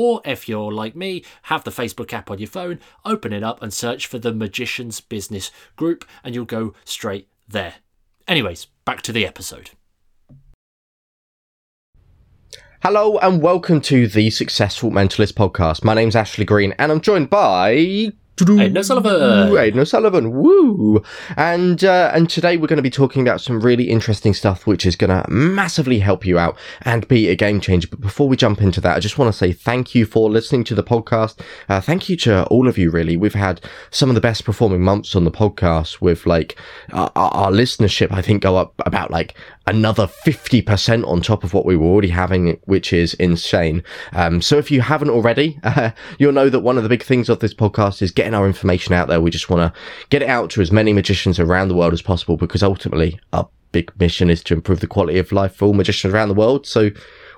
Or if you're like me, have the Facebook app on your phone, open it up and search for the Magician's Business Group, and you'll go straight there. Anyways, back to the episode. Hello and welcome to the Successful Mentalist podcast. My name's Ashley Green and I'm joined by Aidan O'Sullivan. Aidan O'Sullivan. Woo! And uh, and today we're going to be talking about some really interesting stuff, which is going to massively help you out and be a game changer. But before we jump into that, I just want to say thank you for listening to the podcast. Uh, thank you to all of you. Really, we've had some of the best performing months on the podcast with like our, our listenership. I think go up about like another 50% on top of what we were already having, which is insane. Um, so if you haven't already, uh, you'll know that one of the big things of this podcast is getting our information out there. We just want to get it out to as many magicians around the world as possible because ultimately our big mission is to improve the quality of life for all magicians around the world. So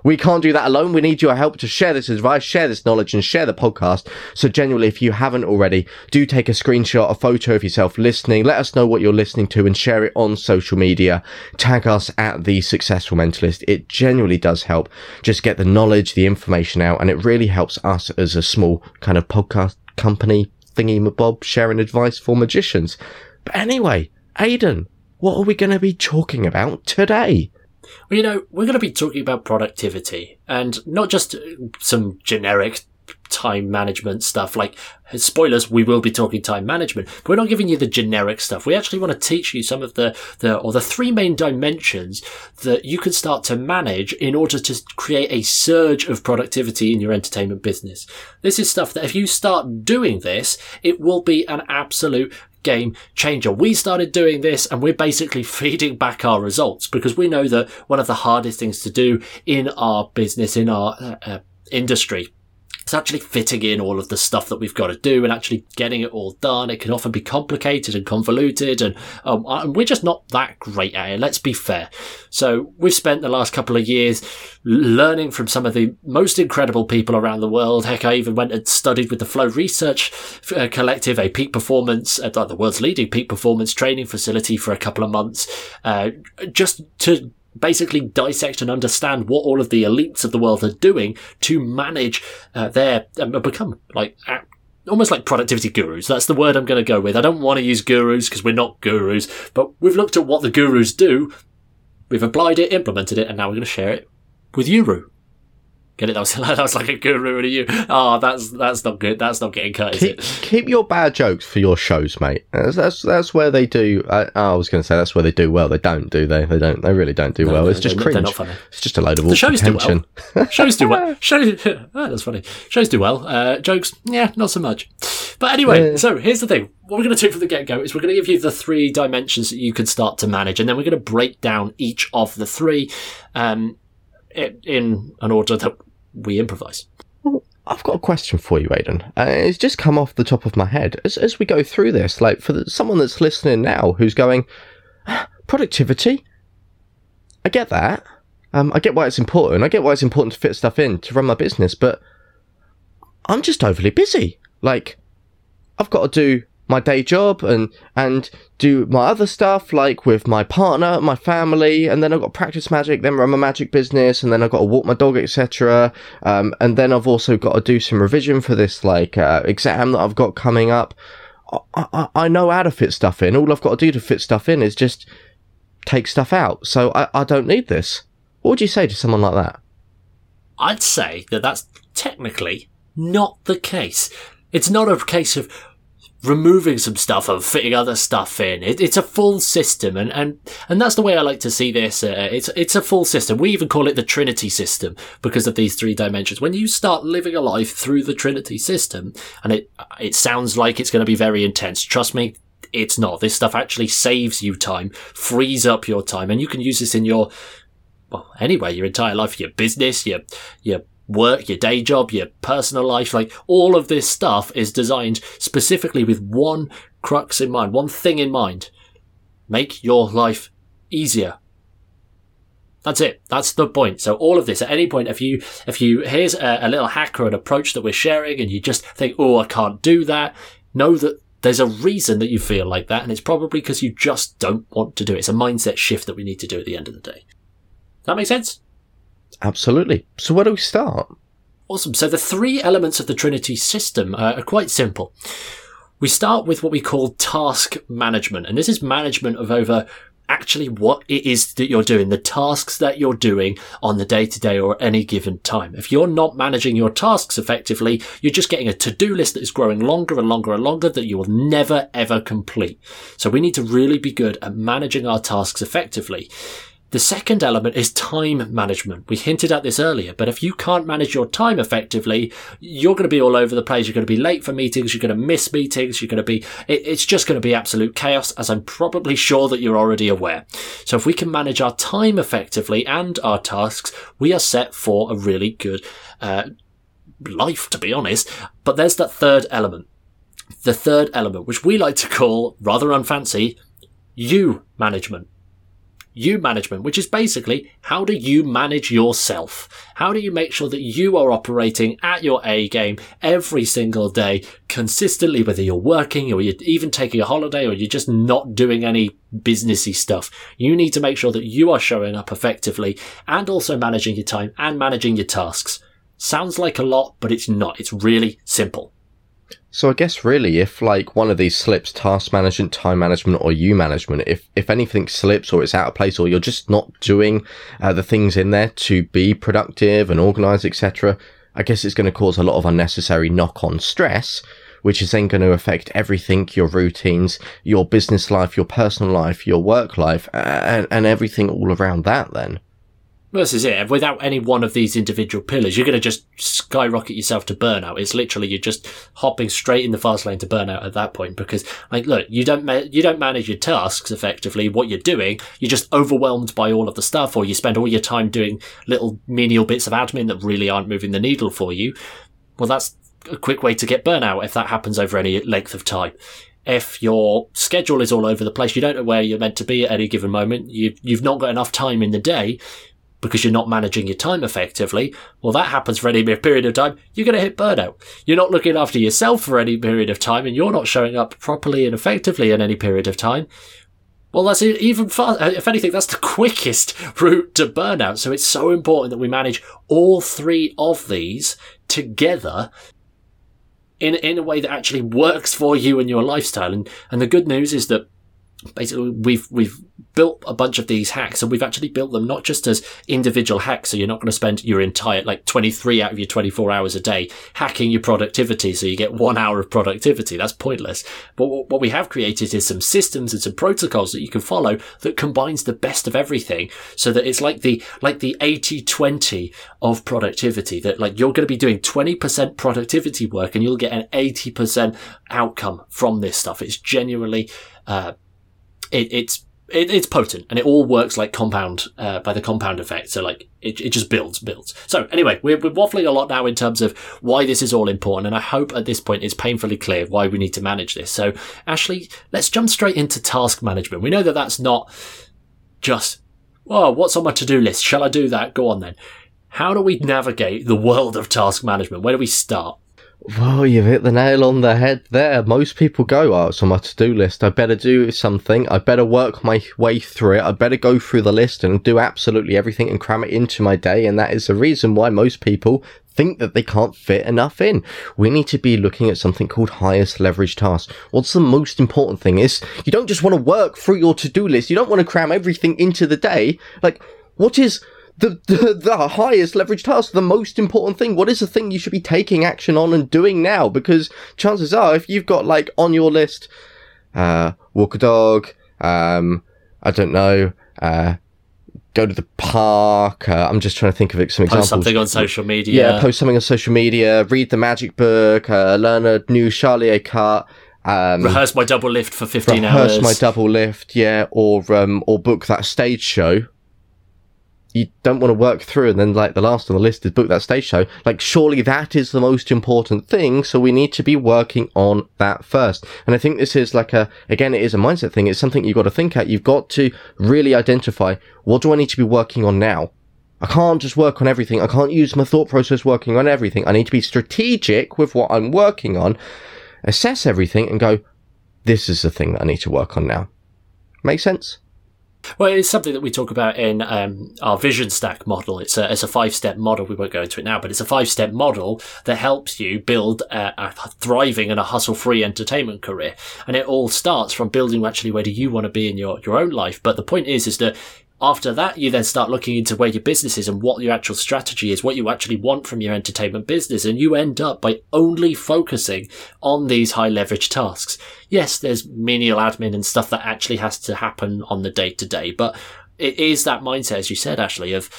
we can't do that alone. We need your help to share this advice, share this knowledge, and share the podcast. So genuinely, if you haven't already, do take a screenshot, a photo of yourself listening. Let us know what you're listening to and share it on social media. Tag us at the successful mentalist. It genuinely does help just get the knowledge, the information out, and it really helps us as a small kind of podcast company thingy bob sharing advice for magicians. But anyway, Aidan, what are we going to be talking about today? Well, you know, we're going to be talking about productivity and not just uh, some generic time management stuff. Like, spoilers, we will be talking time management, but we're not giving you the generic stuff. We actually want to teach you some of the, the, or the three main dimensions that you can start to manage in order to create a surge of productivity in your entertainment business. This is stuff that if you start doing this, it will be an absolute game changer. We started doing this and we're basically feeding back our results because we know that one of the hardest things to do in our business, in our uh, uh, industry, it's actually fitting in all of the stuff that we've got to do and actually getting it all done. It can often be complicated and convoluted, and um, we're just not that great at it. Let's be fair. So we've spent the last couple of years learning from some of the most incredible people around the world. Heck, I even went and studied with the Flow Research uh, Collective, a peak performance, uh, the world's leading peak performance training facility for a couple of months, uh, just to basically dissect and understand what all of the elites of the world are doing to manage uh, their um, become like almost like productivity gurus. That's the word I'm going to go with. I don't want to use gurus because we're not gurus, but we've looked at what the gurus do. We've applied it, implemented it, and now we're going to share it with you, Roo. Get it? That was, that was like a guru to you. Oh, that's that's not good. That's not getting cut, keep, keep, your bad jokes for your shows, mate. That's that's, that's where they do. Uh, I was going to say that's where they do well. They don't, do they? They don't. They really don't do no, well. No, it's just cringe. It's just a load of the shows do well. shows do well. Shows. oh, that's funny. Shows do well. Uh, jokes, yeah, not so much. But anyway, yeah. so here's the thing. What we're going to do from the get go is we're going to give you the three dimensions that you can start to manage, and then we're going to break down each of the three um, in an order that we improvise. Well, I've got a question for you, Aidan. Uh, it's just come off the top of my head as as we go through this. Like for the, someone that's listening now, who's going, ah, productivity. I get that. Um, I get why it's important. I get why it's important to fit stuff in to run my business, but I'm just overly busy. Like, I've got to do my day job and and do my other stuff like with my partner, my family, and then I've got practice magic, then run my magic business, and then I've got to walk my dog, etc. Um, and then I've also got to do some revision for this like uh, exam that I've got coming up. I, I, I know how to fit stuff in. All I've got to do to fit stuff in is just take stuff out. So I, I don't need this. What would you say to someone like that? I'd say that that's technically not the case. It's not a case of, removing some stuff and fitting other stuff in. It, it's a full system, and, and and that's the way I like to see this. Uh, it's it's a full system. We even call it the Trinity system because of these three dimensions. When you start living a life through the Trinity system, and it it sounds like it's going to be very intense. Trust me. It's not. This stuff actually saves you time, frees up your time, and you can use this in your, well, anyway, your entire life, your business, your, your work, your day job, your personal life, like all of this stuff is designed specifically with one crux in mind, one thing in mind. Make your life easier. That's it. That's the point. So all of this, at any point, if you, if you, here's a, a little hack or an approach that we're sharing and you just think, oh, I can't do that, know that there's a reason that you feel like that, and it's probably because you just don't want to do it. It's a mindset shift that we need to do at the end of the day. That makes sense? Absolutely. So where do we start? Awesome. So the three elements of the Trinity system uh, are quite simple. We start with what we call task management, and this is management of over actually what it is that you're doing, the tasks that you're doing on the day to day or any given time. If you're not managing your tasks effectively, you're just getting a to-do list that is growing longer and longer and longer that you will never ever complete. So we need to really be good at managing our tasks effectively. The second element is time management. We hinted at this earlier, but if you can't manage your time effectively, you're going to be all over the place. You're going to be late for meetings. You're going to miss meetings. You're going to be, it, it's just going to be absolute chaos, as I'm probably sure that you're already aware. So if we can manage our time effectively and our tasks, we are set for a really good, uh, life, to be honest. But there's that third element. The third element, which we like to call, rather unfancy, you management you management, which is basically how do you manage yourself? How do you make sure that you are operating at your A game every single day consistently, whether you're working or you're even taking a holiday or you're just not doing any businessy stuff? You need to make sure that you are showing up effectively and also managing your time and managing your tasks. Sounds like a lot, but it's not. It's really simple. So I guess really, if like one of these slips, task management, time management, or you management, if if anything slips or it's out of place or you're just not doing uh, the things in there to be productive and organized, etc., I guess it's going to cause a lot of unnecessary knock-on stress, which is then going to affect everything, your routines, your business life, your personal life, your work life, and, and everything all around that. Then. This is it. Without any one of these individual pillars, you're going to just skyrocket yourself to burnout. It's literally you're just hopping straight in the fast lane to burnout at that point because, like, look, you don't ma- you don't manage your tasks effectively. What you're doing, you're just overwhelmed by all of the stuff, or you spend all your time doing little menial bits of admin that really aren't moving the needle for you. Well, that's a quick way to get burnout if that happens over any length of time if your schedule is all over the place, you don't know where you're meant to be at any given moment, you've, you've not got enough time in the day, because you're not managing your time effectively, well, that happens for any period of time, you're going to hit burnout. You're not looking after yourself for any period of time and you're not showing up properly and effectively in any period of time. Well, that's even far, uh, if anything, that's the quickest route to burnout. So it's so important that we manage all three of these together in, in a way that actually works for you and your lifestyle. And, and the good news is that basically we've we've built a bunch of these hacks and we've actually built them not just as individual hacks so you're not going to spend your entire like 23 out of your 24 hours a day hacking your productivity so you get one hour of productivity. That's pointless. But what we have created is some systems and some protocols that you can follow that combines the best of everything so that it's like the like the 80 20 of productivity that like you're going to be doing 20% productivity work and you'll get an 80% outcome from this stuff. It's genuinely uh, it, it's it, it's potent and it all works like compound uh, by the compound effect. So like it, it just builds, builds. So anyway, we're, we're waffling a lot now in terms of why this is all important, and I hope at this point it's painfully clear why we need to manage this. So Ashley, let's jump straight into task management. We know that that's not just oh, what's on my to-do list? Shall I do that? Go on then. How do we navigate the world of task management? Where do we start? Well, you've hit the nail on the head there. Most people go, oh, it's on my to-do list. I better do something. I better work my way through it. I better go through the list and do absolutely everything and cram it into my day. And that is the reason why most people think that they can't fit enough in. We need to be looking at something called highest leverage tasks. What's the most important thing is you don't just want to work through your to-do list. You don't want to cram everything into the day. Like, what is the, the, the highest leverage task, the most important thing. What is the thing you should be taking action on and doing now? Because chances are, if you've got like on your list, uh, walk a dog, um, I don't know, uh, go to the park. Uh, I'm just trying to think of some examples. Post something on social media. Yeah, post something on social media. Read the magic book. Uh, learn a new Charlier cut. Um, rehearse my double lift for 15 rehearse hours. Rehearse my double lift, yeah, or um, or book that stage show you don't want to work through and then like the last on the list is book that stage show. Like surely that is the most important thing. So we need to be working on that first. And I think this is like a, again, it is a mindset thing. It's something you've got to think at. You've got to really identify what do I need to be working on now? I can't just work on everything. I can't use my thought process working on everything. I need to be strategic with what I'm working on, assess everything and go, this is the thing that I need to work on now. Make sense? Well, it's something that we talk about in um, our vision stack model. It's a, it's a five step model. We won't go into it now, but it's a five step model that helps you build a, a thriving and a hustle free entertainment career. And it all starts from building actually where do you want to be in your, your own life. But the point is, is that after that, you then start looking into where your business is and what your actual strategy is, what you actually want from your entertainment business. And you end up by only focusing on these high leverage tasks. Yes, there's menial admin and stuff that actually has to happen on the day to day, but it is that mindset, as you said, Ashley, of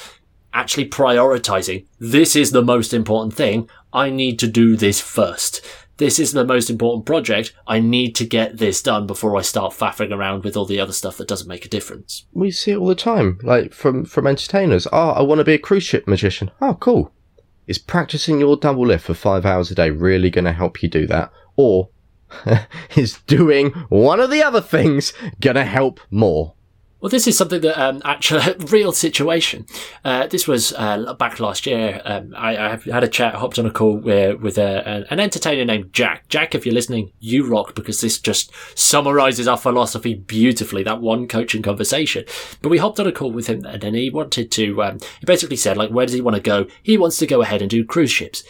actually prioritizing. This is the most important thing. I need to do this first this is the most important project. I need to get this done before I start faffing around with all the other stuff that doesn't make a difference. We see it all the time, like from from entertainers. Oh, I want to be a cruise ship magician. Oh, cool. Is practicing your double lift for five hours a day really going to help you do that, or is doing one of the other things going to help more? Well, this is something that um, actually real situation. Uh, this was uh, back last year. Um, I, I, had a chat, hopped on a call with, with a, an entertainer named Jack. Jack, if you're listening, you rock because this just summarizes our philosophy beautifully. That one coaching conversation. But we hopped on a call with him, and then he wanted to. Um, he basically said, like, where does he want to go? He wants to go ahead and do cruise ships.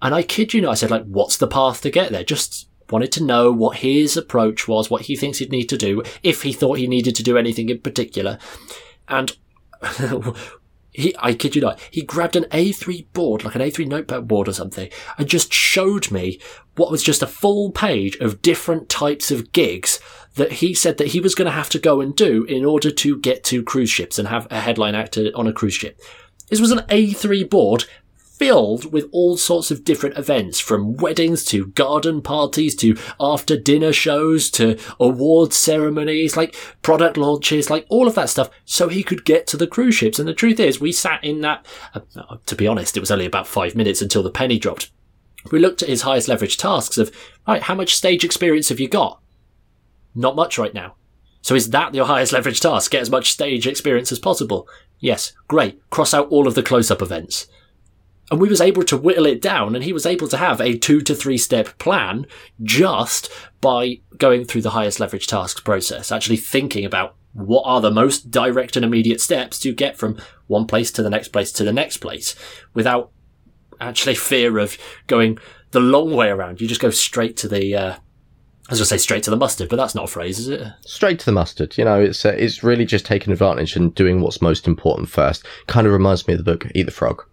And I kid you not, I said, like, what's the path to get there? Just wanted to know what his approach was, what he thinks he'd need to do, if he thought he needed to do anything in particular. And he, I kid you not, he grabbed an A3 board, like an A3 notepad board or something, and just showed me what was just a full page of different types of gigs that he said that he was going to have to go and do in order to get to cruise ships and have a headline actor on a cruise ship. This was an A3 board filled with all sorts of different events from weddings to garden parties to after dinner shows to award ceremonies, like product launches, like all of that stuff so he could get to the cruise ships. And the truth is we sat in that, uh, to be honest, it was only about five minutes until the penny dropped. We looked at his highest leverage tasks of, right, how much stage experience have you got? Not much right now. So is that your highest leverage task? Get as much stage experience as possible? Yes, great. Cross out all of the close-up events and we was able to whittle it down and he was able to have a two to three step plan just by going through the highest leverage tasks process actually thinking about what are the most direct and immediate steps to get from one place to the next place to the next place without actually fear of going the long way around you just go straight to the uh, I was going to say straight to the mustard, but that's not a phrase, is it? Straight to the mustard. You know, it's uh, it's really just taking advantage and doing what's most important first. Kind of reminds me of the book Eat the Frog.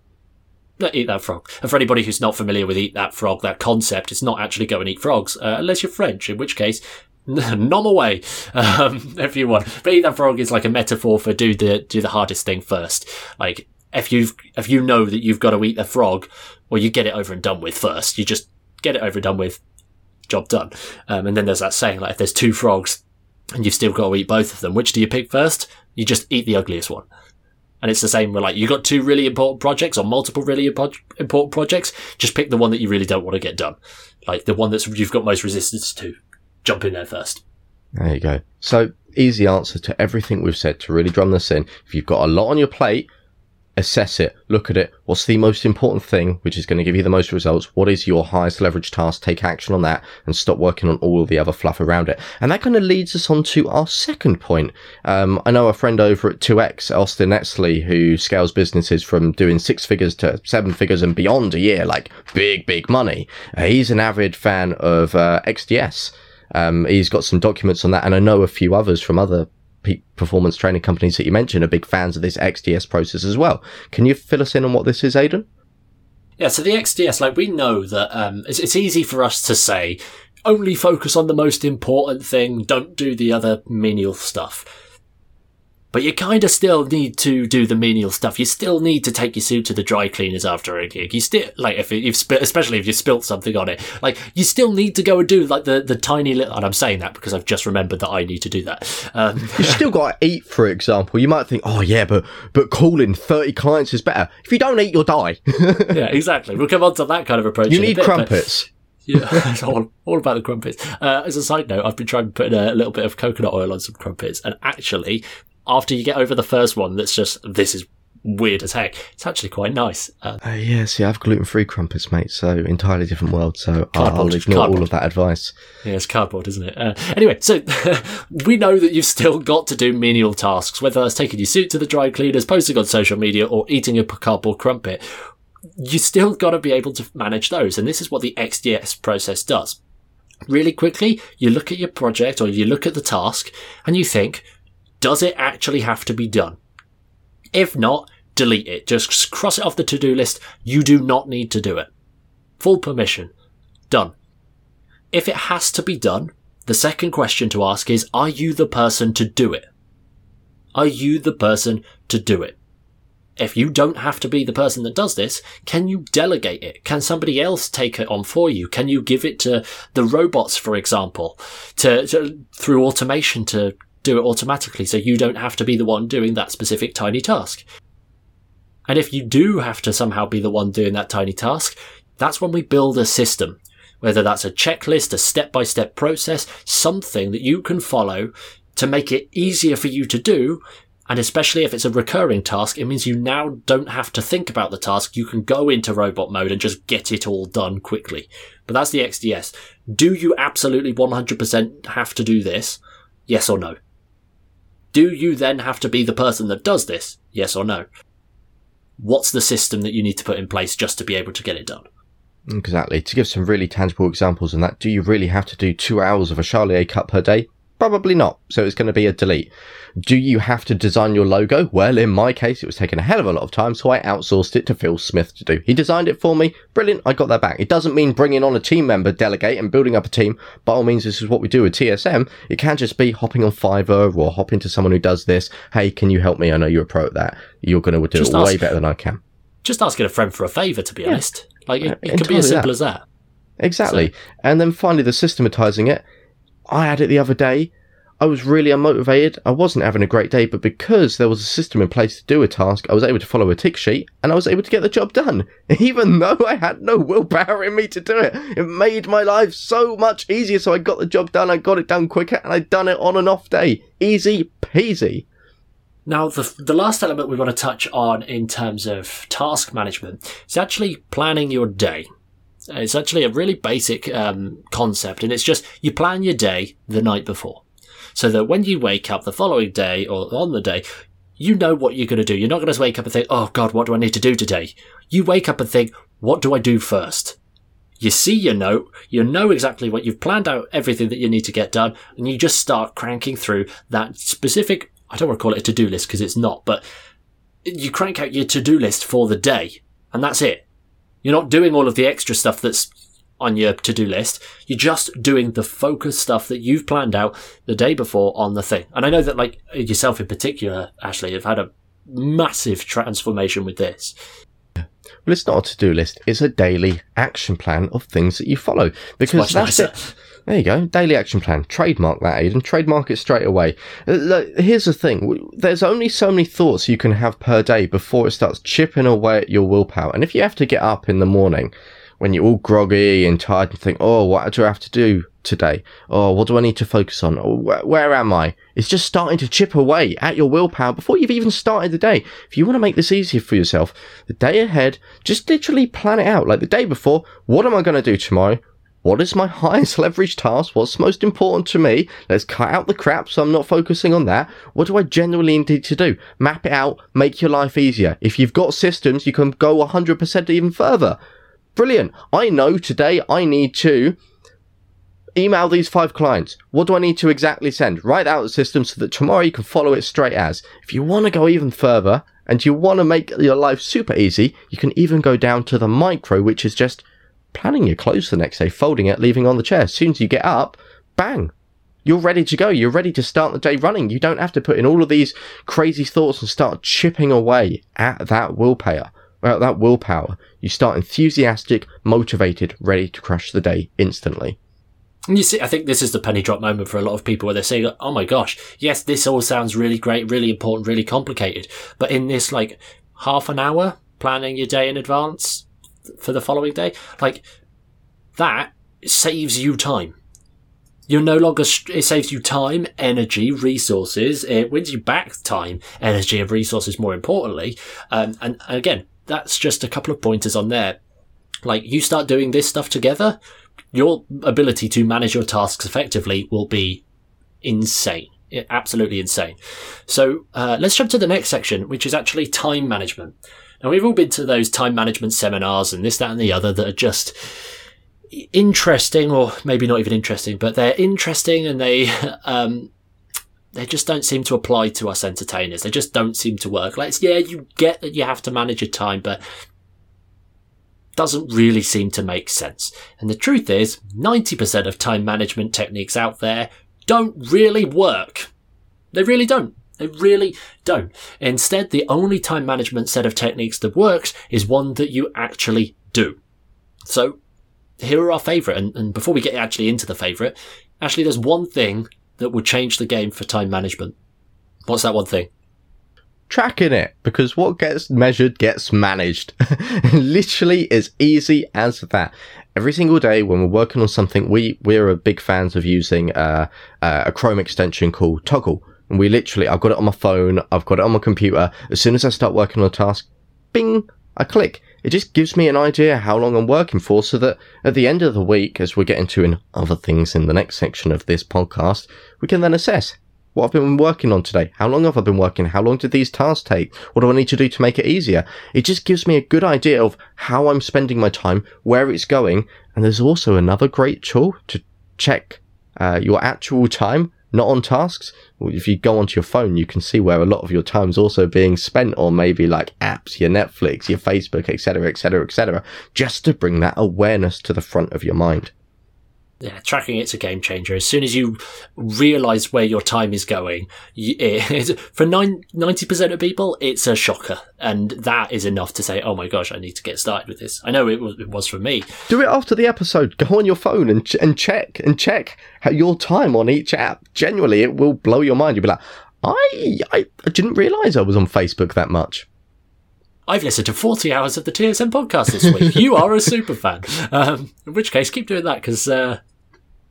Eat that frog. And for anybody who's not familiar with eat that frog, that concept, it's not actually go and eat frogs, uh, unless you're French, in which case, nom away, um, if you want. But eat that frog is like a metaphor for do the, do the hardest thing first. Like, if you if you know that you've got to eat the frog, well, you get it over and done with first. You just get it over and done with, job done. Um, and then there's that saying, like, if there's two frogs and you've still got to eat both of them, which do you pick first? You just eat the ugliest one. And it's the same with like, you got two really important projects or multiple really important projects. Just pick the one that you really don't want to get done. Like the one that's you've got most resistance to. Jump in there first. There you go. So easy answer to everything we've said to really drum this in. If you've got a lot on your plate, assess it, look at it. What's the most important thing, which is going to give you the most results? What is your highest leverage task? Take action on that and stop working on all the other fluff around it. And that kind of leads us on to our second point. Um, I know a friend over at 2X, Austin Etzley, who scales businesses from doing six figures to seven figures and beyond a year, like big, big money. Uh, he's an avid fan of uh, XDS. Um, he's got some documents on that, and I know a few others from other performance training companies that you mentioned are big fans of this XDS process as well. Can you fill us in on what this is, Aidan? Yeah, so the XDS, like we know that um, it's, it's easy for us to say, only focus on the most important thing, don't do the other menial stuff. But you kind of still need to do the menial stuff. You still need to take your suit to the dry cleaners after a gig. You still like if you've sp- especially if you spilt something on it, like you still need to go and do like the the tiny little. And I'm saying that because I've just remembered that I need to do that. Um, you still got to eat, for example. You might think, oh yeah, but but calling thirty clients is better. If you don't eat, you'll die. yeah, exactly. We'll come on to that kind of approach. You need bit, crumpets. Yeah, it's all, all about the crumpets. Uh, as a side note, I've been trying to put a little bit of coconut oil on some crumpets, and actually, after you get over the first one, that's just this is weird as heck. It's actually quite nice. Uh, uh, yeah, see, I have gluten free crumpets, mate. So entirely different world. So I'll ignore cardboard. all of that advice. Yeah, it's cardboard, isn't it? Uh, anyway, so we know that you've still got to do menial tasks, whether that's taking your suit to the dry cleaners, posting on social media, or eating a cardboard crumpet you still got to be able to manage those. And this is what the XDS process does. Really quickly, you look at your project or you look at the task and you think, does it actually have to be done? If not, delete it. Just cross it off the to do list. You do not need to do it. Full permission. Done. If it has to be done, the second question to ask is, are you the person to do it? Are you the person to do it? if you don't have to be the person that does this, can you delegate it? Can somebody else take it on for you? Can you give it to the robots, for example, to, to, through automation to do it automatically so you don't have to be the one doing that specific tiny task? And if you do have to somehow be the one doing that tiny task, that's when we build a system. Whether that's a checklist, a step by step process, something that you can follow to make it easier for you to do and especially if it's a recurring task, it means you now don't have to think about the task. You can go into robot mode and just get it all done quickly. But that's the XDS. Do you absolutely 100% have to do this? Yes or no? Do you then have to be the person that does this? Yes or no? What's the system that you need to put in place just to be able to get it done? Exactly. To give some really tangible examples on that, do you really have to do two hours of a Charlier cut per day? Probably not. So it's going to be a delete. Do you have to design your logo? Well, in my case, it was taking a hell of a lot of time, so I outsourced it to Phil Smith to do. He designed it for me. Brilliant. I got that back. It doesn't mean bringing on a team member, delegate, and building up a team. By all means, this is what we do with TSM. It can't just be hopping on Fiverr or hopping to someone who does this. Hey, can you help me? I know you're a pro at that. You're going to do just it ask, way better than I can. Just asking a friend for a favour, to be yeah. honest. Like, it, it uh, could be as simple that. as that. Exactly. So. And then finally, the systematizing it. I had it the other day I was really unmotivated. I wasn't having a great day, but because there was a system in place to do a task, I was able to follow a tick sheet and I was able to get the job done, even though I had no willpower in me to do it. It made my life so much easier. So I got the job done, I got it done quicker, and I'd done it on an off day. Easy peasy. Now, the, the last element we want to touch on in terms of task management is actually planning your day. It's actually a really basic um, concept, and it's just you plan your day the night before so that when you wake up the following day or on the day, you know what you're going to do. You're not going to wake up and think, oh God, what do I need to do today? You wake up and think, what do I do first? You see your note, you know exactly what you've planned out everything that you need to get done, and you just start cranking through that specific, I don't want to call it a to-do list because it's not, but you crank out your to-do list for the day, and that's it. You're not doing all of the extra stuff that's on your to-do list. You're just doing the focus stuff that you've planned out the day before on the thing. And I know that like yourself in particular, Ashley, have had a massive transformation with this. Well, it's not a to-do list. It's a daily action plan of things that you follow because that's nicer. it. There you go. Daily action plan. Trademark that, Aidan. Trademark it straight away. Uh, look, here's the thing. There's only so many thoughts you can have per day before it starts chipping away at your willpower. And if you have to get up in the morning when you're all groggy and tired and think, oh, what do I have to do today? Oh, what do I need to focus on? Oh, wh- where am I? It's just starting to chip away at your willpower before you've even started the day. If you want to make this easier for yourself, the day ahead, just literally plan it out. Like the day before, what am I going to do tomorrow? What is my highest leverage task? What's most important to me? Let's cut out the crap so I'm not focusing on that. What do I generally need to do? Map it out, make your life easier. If you've got systems, you can go 100% even further. Brilliant. I know today I need to email these five clients. What do I need to exactly send? Write out the system so that tomorrow you can follow it straight as. If you want to go even further and you want to make your life super easy, you can even go down to the micro, which is just planning your clothes the next day, folding it, leaving on the chair. As soon as you get up, bang, you're ready to go. You're ready to start the day running. You don't have to put in all of these crazy thoughts and start chipping away at that willpower. At that willpower, you start enthusiastic, motivated, ready to crush the day instantly. You see, I think this is the penny drop moment for a lot of people where they're saying, "Oh my gosh, yes, this all sounds really great, really important, really complicated," but in this like half an hour planning your day in advance for the following day, like that saves you time. You're no longer, it saves you time, energy, resources. It wins you back time, energy, and resources more importantly. Um, and, again, that's just a couple of pointers on there. Like you start doing this stuff together, your ability to manage your tasks effectively will be insane. Absolutely insane. So uh, let's jump to the next section, which is actually time management. Now we've all been to those time management seminars and this, that, and the other that are just interesting, or maybe not even interesting, but they're interesting and they um, they just don't seem to apply to us entertainers. They just don't seem to work. Like, yeah, you get that you have to manage your time, but doesn't really seem to make sense. And the truth is, 90% of time management techniques out there don't really work. They really don't. They really don't. Instead, the only time management set of techniques that works is one that you actually do. So, here are our favourite. And, and before we get actually into the favourite, actually, there's one thing that would change the game for time management. What's that one thing? Tracking it, because what gets measured gets managed. Literally as easy as that. Every single day when we're working on something, we, we're big fans of using uh, uh, a Chrome extension called Toggl. And we literally, I've got it on my phone, I've got it on my computer. As soon as I start working on a task, bing, I click. It just gives me an idea how long I'm working for so that at the end of the week, as we're getting to in other things in the next section of this podcast, we can then assess what I've been working on today. How long have I been working? How long did these tasks take? What do I need to do to make it easier? It just gives me a good idea of how I'm spending my time, where it's going. And there's also another great tool to check uh, your actual time not on tasks. If you go onto your phone, you can see where a lot of your time is also being spent on maybe like apps, your Netflix, your Facebook, etc., etc., etc., just to bring that awareness to the front of your mind yeah, tracking it's a game changer. As soon as you realize where your time is going, it, for ninety percent of people, it's a shocker, and that is enough to say, "Oh my gosh, I need to get started with this." I know it was, it was for me. Do it after the episode. Go on your phone and ch- and check and check your time on each app. Genuinely, it will blow your mind. You'll be like, "I I, I didn't realize I was on Facebook that much." I've listened to 40 hours of the TSM podcast this week. you are a super fan. Um, in which case, keep doing that because uh,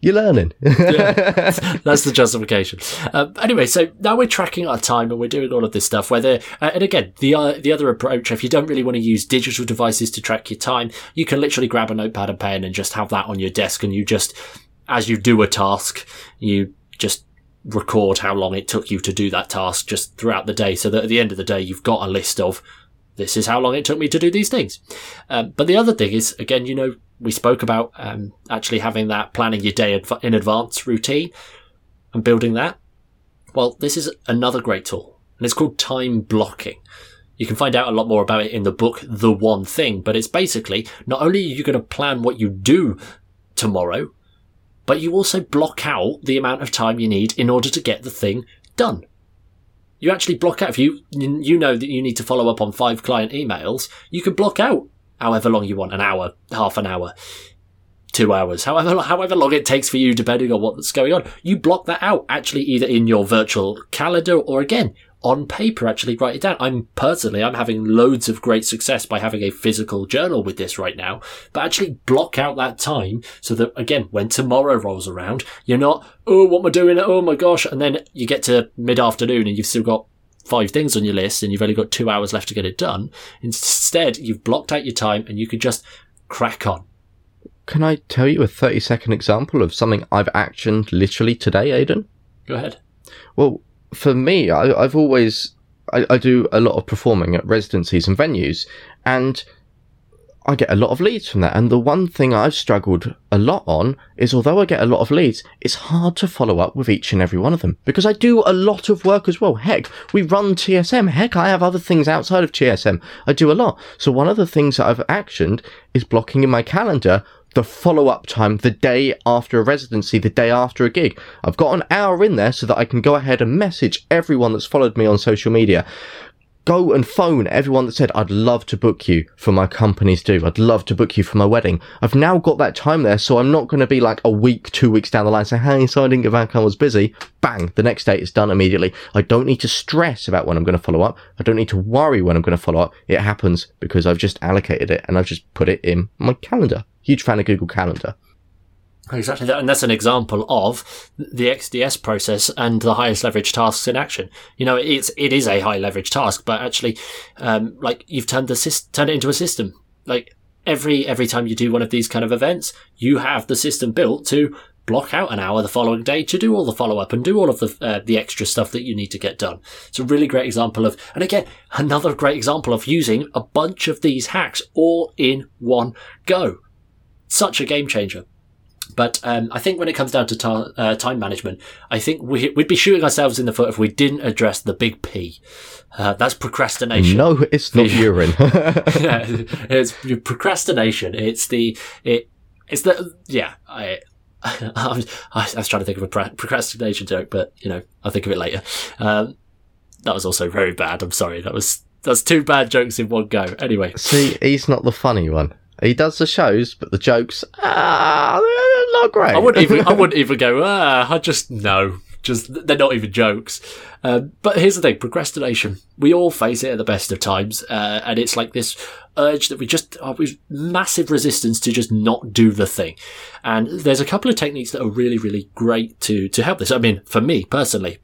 you're learning. yeah, that's the justification. Um, anyway, so now we're tracking our time and we're doing all of this stuff. Whether uh, and again, the uh, the other approach, if you don't really want to use digital devices to track your time, you can literally grab a notepad and pen and just have that on your desk, and you just as you do a task, you just record how long it took you to do that task just throughout the day, so that at the end of the day, you've got a list of this is how long it took me to do these things. Um, but the other thing is, again, you know, we spoke about um, actually having that planning your day in advance routine and building that. Well, this is another great tool, and it's called time blocking. You can find out a lot more about it in the book, The One Thing, but it's basically not only are you going to plan what you do tomorrow, but you also block out the amount of time you need in order to get the thing done. You actually block out if you you know that you need to follow up on five client emails. You can block out however long you want, an hour, half an hour, two hours, however however long it takes for you, depending on what's going on. You block that out actually either in your virtual calendar or again on paper. Actually, write it down. I'm personally I'm having loads of great success by having a physical journal with this right now. But actually block out that time so that again when tomorrow rolls around, you're not oh what am I doing? Oh my gosh! And then you get to mid afternoon and you've still got five things on your list and you've only got two hours left to get it done. Instead, you've blocked out your time and you can just crack on. Can I tell you a 30 second example of something I've actioned literally today, Aidan? Go ahead. Well, for me, I, have always, I, I do a lot of performing at residencies and venues and I get a lot of leads from that. And the one thing I've struggled a lot on is although I get a lot of leads, it's hard to follow up with each and every one of them because I do a lot of work as well. Heck, we run TSM. Heck, I have other things outside of TSM. I do a lot. So one of the things that I've actioned is blocking in my calendar the follow up time the day after a residency, the day after a gig. I've got an hour in there so that I can go ahead and message everyone that's followed me on social media go and phone everyone that said, I'd love to book you for my company's do. I'd love to book you for my wedding. I've now got that time there, so I'm not going to be like a week, two weeks down the line saying, hey, so I didn't get back, I was busy. Bang, the next day it's done immediately. I don't need to stress about when I'm going to follow up. I don't need to worry when I'm going to follow up. It happens because I've just allocated it and I've just put it in my calendar. Huge fan of Google Calendar. Exactly that, and that's an example of the XDS process and the highest leverage tasks in action. You know, it's it is a high leverage task, but actually, um, like you've turned the system, turned it into a system. Like every every time you do one of these kind of events, you have the system built to block out an hour the following day to do all the follow up and do all of the uh, the extra stuff that you need to get done. It's a really great example of, and again, another great example of using a bunch of these hacks all in one go. Such a game changer. But um, I think when it comes down to ta- uh, time management, I think we, would be shooting ourselves in the foot if we didn't address the big P. Uh, that's procrastination. No, it's not urine. yeah, it's procrastination. It's the it. It's the yeah. I, I, was, I was trying to think of a procrastination joke, but you know I'll think of it later. Um, that was also very bad. I'm sorry. That was that's two bad jokes in one go. Anyway, see, he's not the funny one. He does the shows, but the jokes, ah, not great. I wouldn't even. I wouldn't even go. Ah, I just no. Just they're not even jokes. Um, but here's the thing: procrastination. We all face it at the best of times, uh, and it's like this urge that we just are with massive resistance to just not do the thing. And there's a couple of techniques that are really, really great to to help this. I mean, for me personally,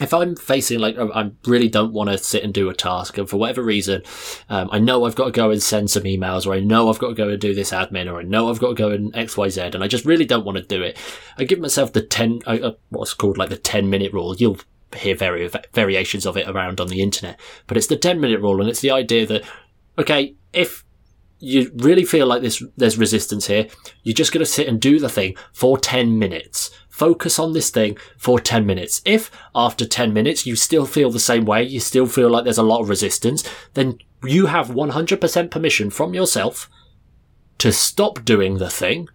if I'm facing like I really don't want to sit and do a task, and for whatever reason, um, I know I've got to go and send some emails, or I know I've got to go and do this admin, or I know I've got to go and X Y Z, and I just really don't want to do it. I give myself the ten, uh, uh what's called like the ten minute rule. You'll hear vari- variations of it around on the internet, but it's the ten minute rule, and it's the idea that okay, if you really feel like this, there's resistance here, you're just going to sit and do the thing for 10 minutes focus on this thing for 10 minutes. If after 10 minutes you still feel the same way, you still feel like there's a lot of resistance, then you have 100% permission from yourself to stop doing the thing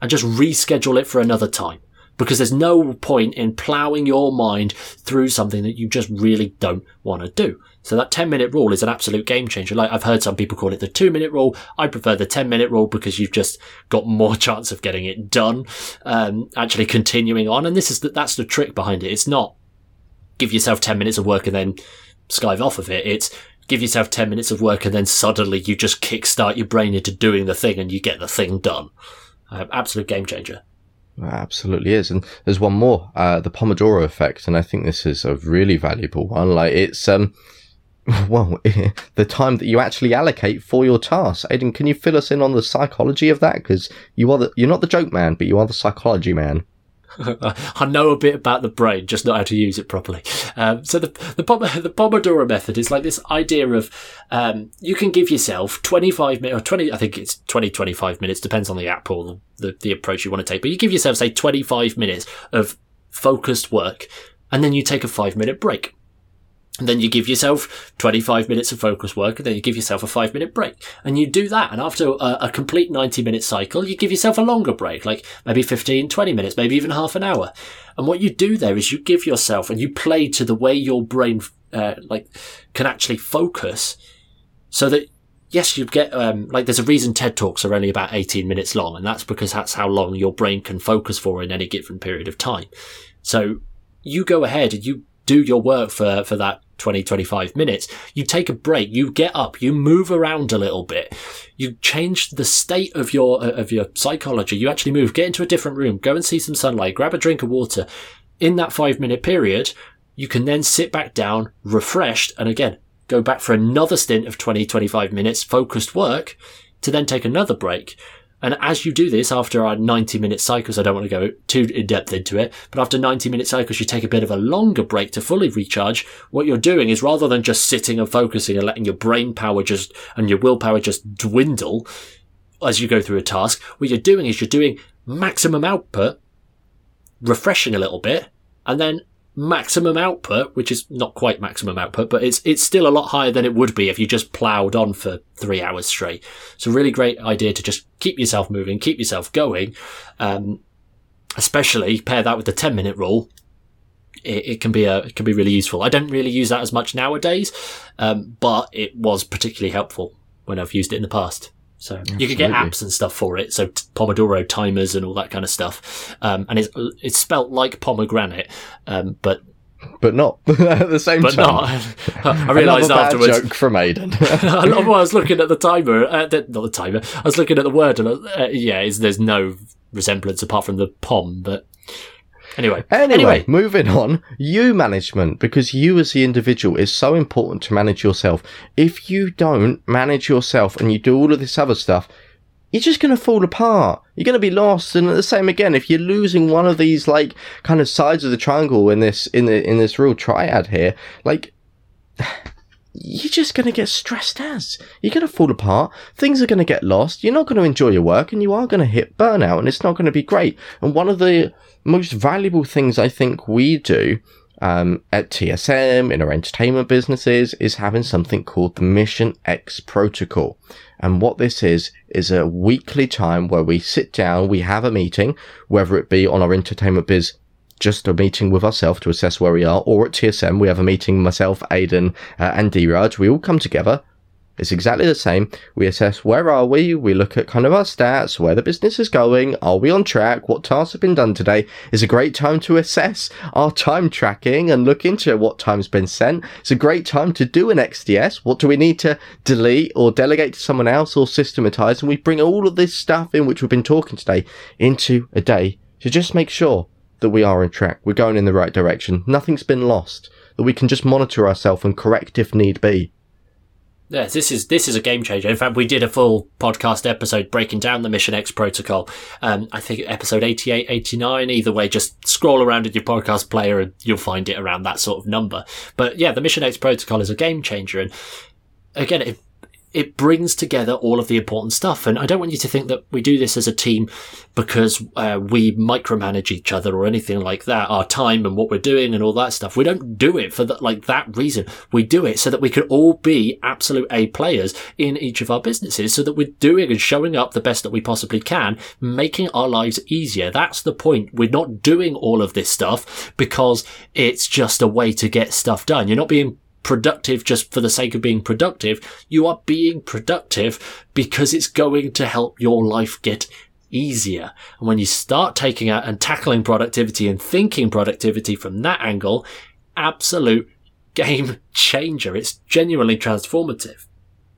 and just reschedule it for another time. Because there's no point in plowing your mind through something that you just really don't want to do. So that 10 minute rule is an absolute game changer. Like I've heard some people call it the two minute rule. I prefer the 10 minute rule because you've just got more chance of getting it done, um, actually continuing on. And this is the, that's the trick behind it. It's not give yourself 10 minutes of work and then skive off of it. It's give yourself 10 minutes of work and then suddenly you just kickstart your brain into doing the thing and you get the thing done. Uh, absolute game changer. Absolutely is. And there's one more, uh, the Pomodoro effect. And I think this is a really valuable one. Like it's, um, well, the time that you actually allocate for your task. Aidan, can you fill us in on the psychology of that? Because you are the, you're not the joke man, but you are the psychology man. I know a bit about the brain, just not how to use it properly. Um, so the the, the Pomodoro method is like this idea of um, you can give yourself 25 minutes or 20, I think it's 20, 25 minutes, depends on the app or the, the approach you want to take, but you give yourself, say, 25 minutes of focused work, and then you take a five minute break. And then you give yourself 25 minutes of focus work and then you give yourself a five minute break. And you do that. And after a, a, complete 90 minute cycle, you give yourself a longer break, like maybe 15, 20 minutes, maybe even half an hour. And what you do there is you give yourself and you play to the way your brain, uh, like can actually focus so that yes, you get, um, like there's a reason TED Talks are only about 18 minutes long. And that's because that's how long your brain can focus for in any given period of time. So you go ahead and you do your work for, for that 20, 25 minutes. You take a break, you get up, you move around a little bit. You change the state of your, of your psychology. You actually move, get into a different room, go and see some sunlight, grab a drink of water. In that five minute period, you can then sit back down, refreshed, and again, go back for another stint of 20, 25 minutes, focused work, to then take another break. And as you do this, after our 90 minute cycles, I don't want to go too in depth into it, but after 90 minute cycles, you take a bit of a longer break to fully recharge. What you're doing is rather than just sitting and focusing and letting your brain power just, and your willpower just dwindle as you go through a task, what you're doing is you're doing maximum output, refreshing a little bit, and then maximum output, which is not quite maximum output, but it's it's still a lot higher than it would be if you just ploughed on for three hours straight. It's a really great idea to just keep yourself moving, keep yourself going. Um, especially pair that with the ten minute rule. It, it, can be a it can be really useful. I don't really use that as much nowadays, um, but it was particularly helpful when I've used it in the past. So Absolutely. you could get apps and stuff for it. So Pomodoro timers and all that kind of stuff. Um, and it's, it's spelt like pomegranate, um, but but not at the same but time. But not. I realised afterwards. joke from Aidan. I was looking at the timer, uh, the, not the timer. I was looking at the word, and uh, yeah, there's no resemblance apart from the pom. But Anyway. anyway. Anyway, moving on. You management, because you as the individual is so important to manage yourself. If you don't manage yourself and you do all of this other stuff, you're just going to fall apart. You're going to be lost. And the same again, if you're losing one of these like kind of sides of the triangle in this, in the, in this real triad here, like, you're just going to get stressed as. You're going to fall apart. Things are going to get lost. You're not going to enjoy your work and you are going to hit burnout and it's not going to be great. And one of the most valuable things I think we do um, at TSM in our entertainment businesses is having something called the Mission X protocol. And what this is, is a weekly time where we sit down, we have a meeting, whether it be on our entertainment biz, just a meeting with ourselves to assess where we are, or at TSM, we have a meeting, myself, Aidan, uh, and Diraj. We all come together it's exactly the same. We assess where are we, we look at kind of our stats, where the business is going, are we on track, what tasks have been done today. It's a great time to assess our time tracking and look into what time's been sent. It's a great time to do an XDS. What do we need to delete or delegate to someone else or systematize? And we bring all of this stuff in which we've been talking today into a day to just make sure that we are on track. We're going in the right direction. Nothing's been lost. That we can just monitor ourselves and correct if need be. Yes, this is this is a game changer. In fact, we did a full podcast episode breaking down the Mission X protocol. Um, I think episode 88, 89. Either way, just scroll around in your podcast player and you'll find it around that sort of number. But yeah, the Mission X protocol is a game changer. And again, it it brings together all of the important stuff. And I don't want you to think that we do this as a team because uh, we micromanage each other or anything like that, our time and what we're doing and all that stuff. We don't do it for like that reason. We do it so that we can all be absolute A players in each of our businesses so that we're doing and showing up the best that we possibly can, making our lives easier. That's the point. We're not doing all of this stuff because it's just a way to get stuff done. You're not being productive just for the sake of being productive. You are being productive because it's going to help your life get easier. And when you start taking out and tackling productivity and thinking productivity from that angle, absolute game changer. It's genuinely transformative.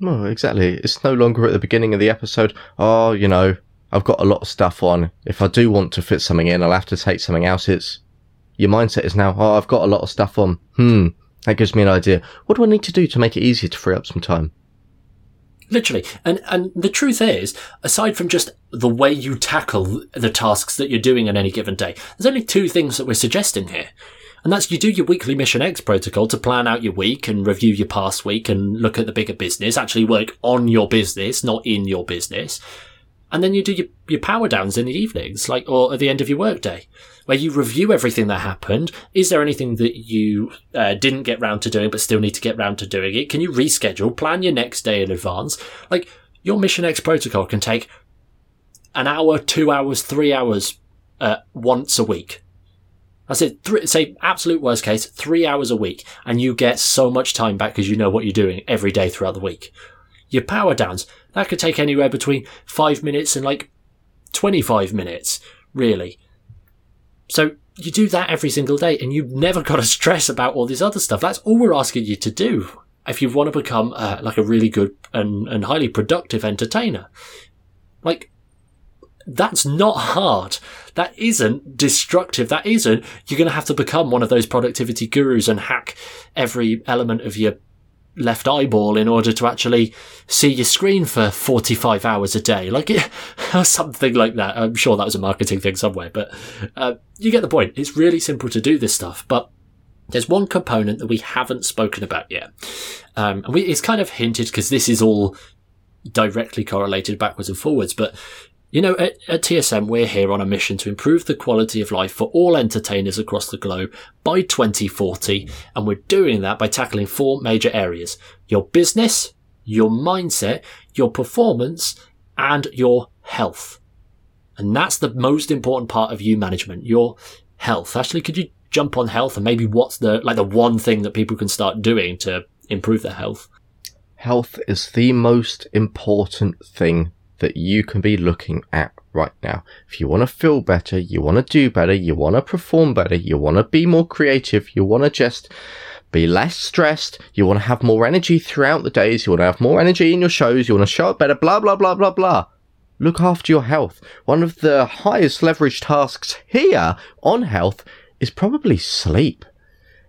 No, exactly. It's no longer at the beginning of the episode, oh, you know, I've got a lot of stuff on. If I do want to fit something in, I'll have to take something else. It's your mindset is now, oh, I've got a lot of stuff on. Hmm. That gives me an idea. What do I need to do to make it easier to free up some time? Literally. And, and the truth is, aside from just the way you tackle the tasks that you're doing on any given day, there's only two things that we're suggesting here. And that's you do your weekly Mission X protocol to plan out your week and review your past week and look at the bigger business, actually work on your business, not in your business. And then you do your, your power downs in the evenings, like, or at the end of your workday, where you review everything that happened. Is there anything that you uh, didn't get round to doing, but still need to get round to doing it? Can you reschedule, plan your next day in advance? Like, your Mission X protocol can take an hour, two hours, three hours, uh, once a week. I said, say absolute worst case, three hours a week, and you get so much time back because you know what you're doing every day throughout the week. Your power downs, that could take anywhere between five minutes and like 25 minutes, really. So you do that every single day and you've never got to stress about all this other stuff. That's all we're asking you to do if you want to become uh, like a really good and, and highly productive entertainer. Like, that's not hard. That isn't destructive. That isn't, you're going to have to become one of those productivity gurus and hack every element of your left eyeball in order to actually see your screen for 45 hours a day. Like, something like that. I'm sure that was a marketing thing somewhere, but uh, you get the point. It's really simple to do this stuff, but there's one component that we haven't spoken about yet. Um, and we, it's kind of hinted because this is all directly correlated backwards and forwards, but You know, at, at, TSM, we're here on a mission to improve the quality of life for all entertainers across the globe by 2040, and we're doing that by tackling four major areas your business, your mindset, your performance, and your health. And that's the most important part of you management, your health. Actually, could you jump on health and maybe what's the, like the one thing that people can start doing to improve their health? Health is the most important thing that you can be looking at right now. If you want to feel better, you want to do better, you want to perform better, you want to be more creative, you want to just be less stressed, you want to have more energy throughout the days, you want to have more energy in your shows, you want to show up better, blah, blah, blah, blah, blah. Look after your health. One of the highest leverage tasks here on health is probably sleep.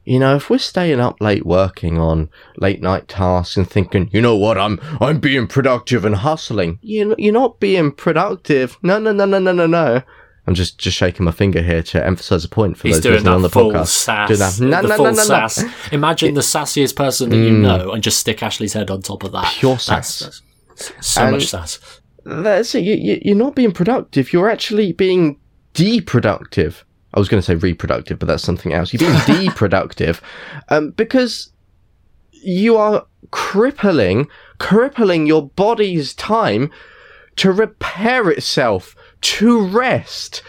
You know, if we're staying up late working on late night tasks and thinking, you know what, I'm I'm being productive and hustling, you you're not being productive. No, no, no, no, no, no, no. I'm just just shaking my finger here to emphasize a point for He's those listening on the full podcast. Sass, doing that. No, the no, full no, no, no. sass. Imagine the sassiest person that you Mm. know and just stick Ashley's head on top of that. Pure sass. that's so And- much sass. That's it. You, you, you're not being productive. You're actually being deproductive. I was going to say reproductive, but that's something else. You're being deproductive um, because you are crippling, crippling your body's time to repair itself, to rest.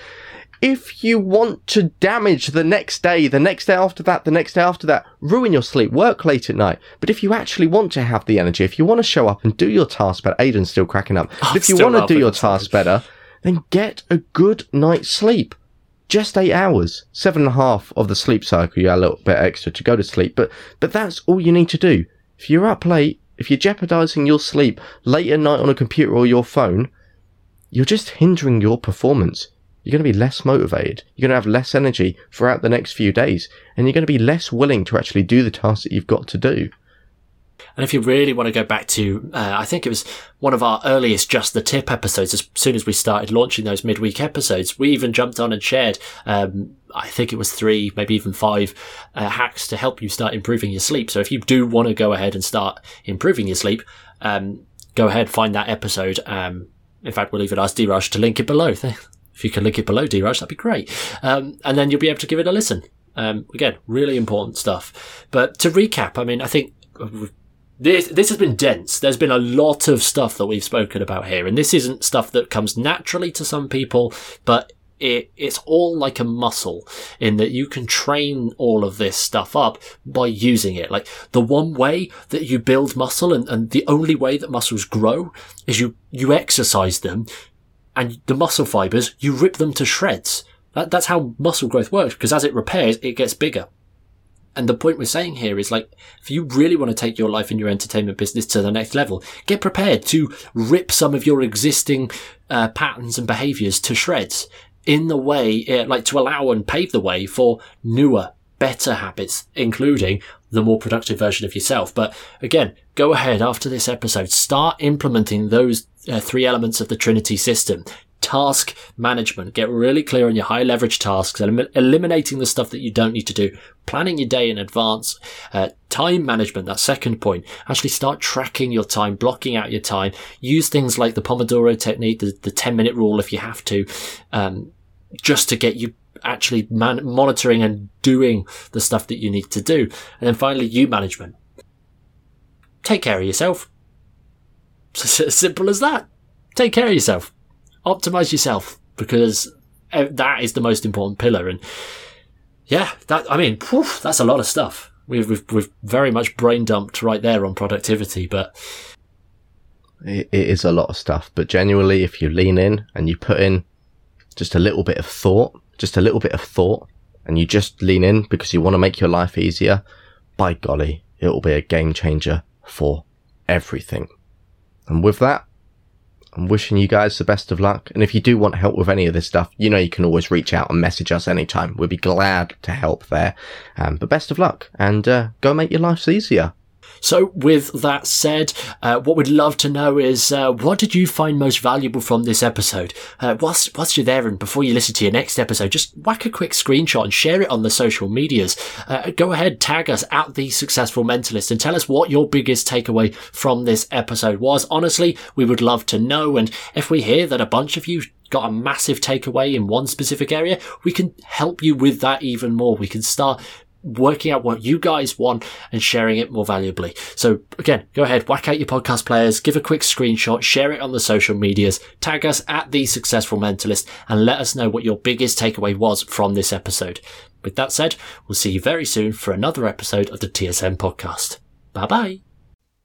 If you want to damage the next day, the next day after that, the next day after that, ruin your sleep, work late at night. But if you actually want to have the energy, if you want to show up and do your task better, Aidan's still cracking up. But if you want to do your task better, then get a good night's sleep. Just eight hours, seven and a half of the sleep cycle. You add a little bit extra to go to sleep, but but that's all you need to do. If you're up late, if you're jeopardizing your sleep late at night on a computer or your phone, you're just hindering your performance. You're going to be less motivated. You're going to have less energy throughout the next few days, and you're going to be less willing to actually do the tasks that you've got to do. And if you really want to go back to, uh, I think it was one of our earliest Just the Tip episodes, as soon as we started launching those midweek episodes, we even jumped on and shared, um, I think it was three, maybe even five uh, hacks to help you start improving your sleep. So if you do want to go ahead and start improving your sleep, um, go ahead, find that episode. Um, in fact, we'll even ask D-Rush to link it below. if you can link it below D-Rush, that'd be great. Um, and then you'll be able to give it a listen. Um, again, really important stuff. But to recap, I mean, I think we've this this has been dense. There's been a lot of stuff that we've spoken about here, and this isn't stuff that comes naturally to some people, but it it's all like a muscle in that you can train all of this stuff up by using it. Like the one way that you build muscle and, and the only way that muscles grow is you you exercise them and the muscle fibers, you rip them to shreds. That, that's how muscle growth works because as it repairs, it gets bigger. And the point we're saying here is like, if you really want to take your life and your entertainment business to the next level, get prepared to rip some of your existing uh, patterns and behaviors to shreds in the way, uh, like to allow and pave the way for newer, better habits, including the more productive version of yourself. But again, go ahead after this episode, start implementing those uh, three elements of the Trinity system. Task management. Get really clear on your high leverage tasks, elim- eliminating the stuff that you don't need to do, planning your day in advance, uh, time management, that second point. Actually start tracking your time, blocking out your time. Use things like the Pomodoro technique, the, the 10 minute rule if you have to, um, just to get you actually man- monitoring and doing the stuff that you need to do. And then finally, you management. Take care of yourself. S- as simple as that. Take care of yourself. Optimize yourself because uh, that is the most important pillar. And yeah, that, I mean, phew, that's a lot of stuff. We've, we've, we've very much brain dumped right there on productivity, but it is a lot of stuff, but genuinely, if you lean in and you put in just a little bit of thought, just a little bit of thought, and you just lean in because you want to make your life easier, by golly, it will be a game changer for everything. And with that, I'm wishing you guys the best of luck. And if you do want help with any of this stuff, you know you can always reach out and message us anytime. We'd be glad to help there. Um, but best of luck and uh, go make your lives easier. So, with that said, uh, what we'd love to know is uh, what did you find most valuable from this episode? Uh, whilst, whilst you're there and before you listen to your next episode, just whack a quick screenshot and share it on the social medias. Uh, go ahead, tag us at the successful mentalist and tell us what your biggest takeaway from this episode was. Honestly, we would love to know. And if we hear that a bunch of you got a massive takeaway in one specific area, we can help you with that even more. We can start working out what you guys want and sharing it more valuably. So again, go ahead, whack out your podcast players, give a quick screenshot, share it on the social medias, tag us at the successful mentalist and let us know what your biggest takeaway was from this episode. With that said, we'll see you very soon for another episode of the TSM podcast. Bye bye.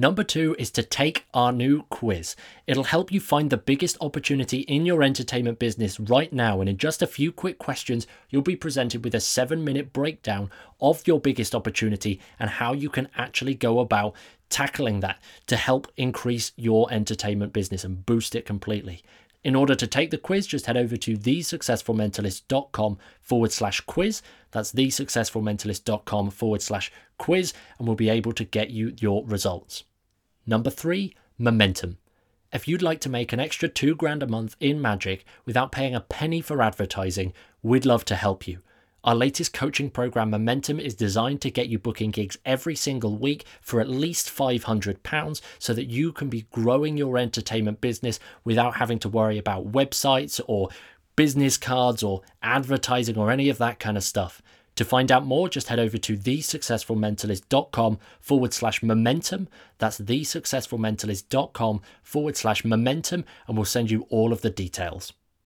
Number two is to take our new quiz. It'll help you find the biggest opportunity in your entertainment business right now. And in just a few quick questions, you'll be presented with a seven minute breakdown of your biggest opportunity and how you can actually go about tackling that to help increase your entertainment business and boost it completely. In order to take the quiz, just head over to thesuccessfulmentalist.com forward slash quiz. That's thesuccessfulmentalist.com forward slash quiz, and we'll be able to get you your results. Number three, momentum. If you'd like to make an extra two grand a month in Magic without paying a penny for advertising, we'd love to help you. Our latest coaching program, Momentum, is designed to get you booking gigs every single week for at least £500 so that you can be growing your entertainment business without having to worry about websites or business cards or advertising or any of that kind of stuff. To find out more, just head over to thesuccessfulmentalist.com forward slash momentum. That's thesuccessfulmentalist.com forward slash momentum, and we'll send you all of the details.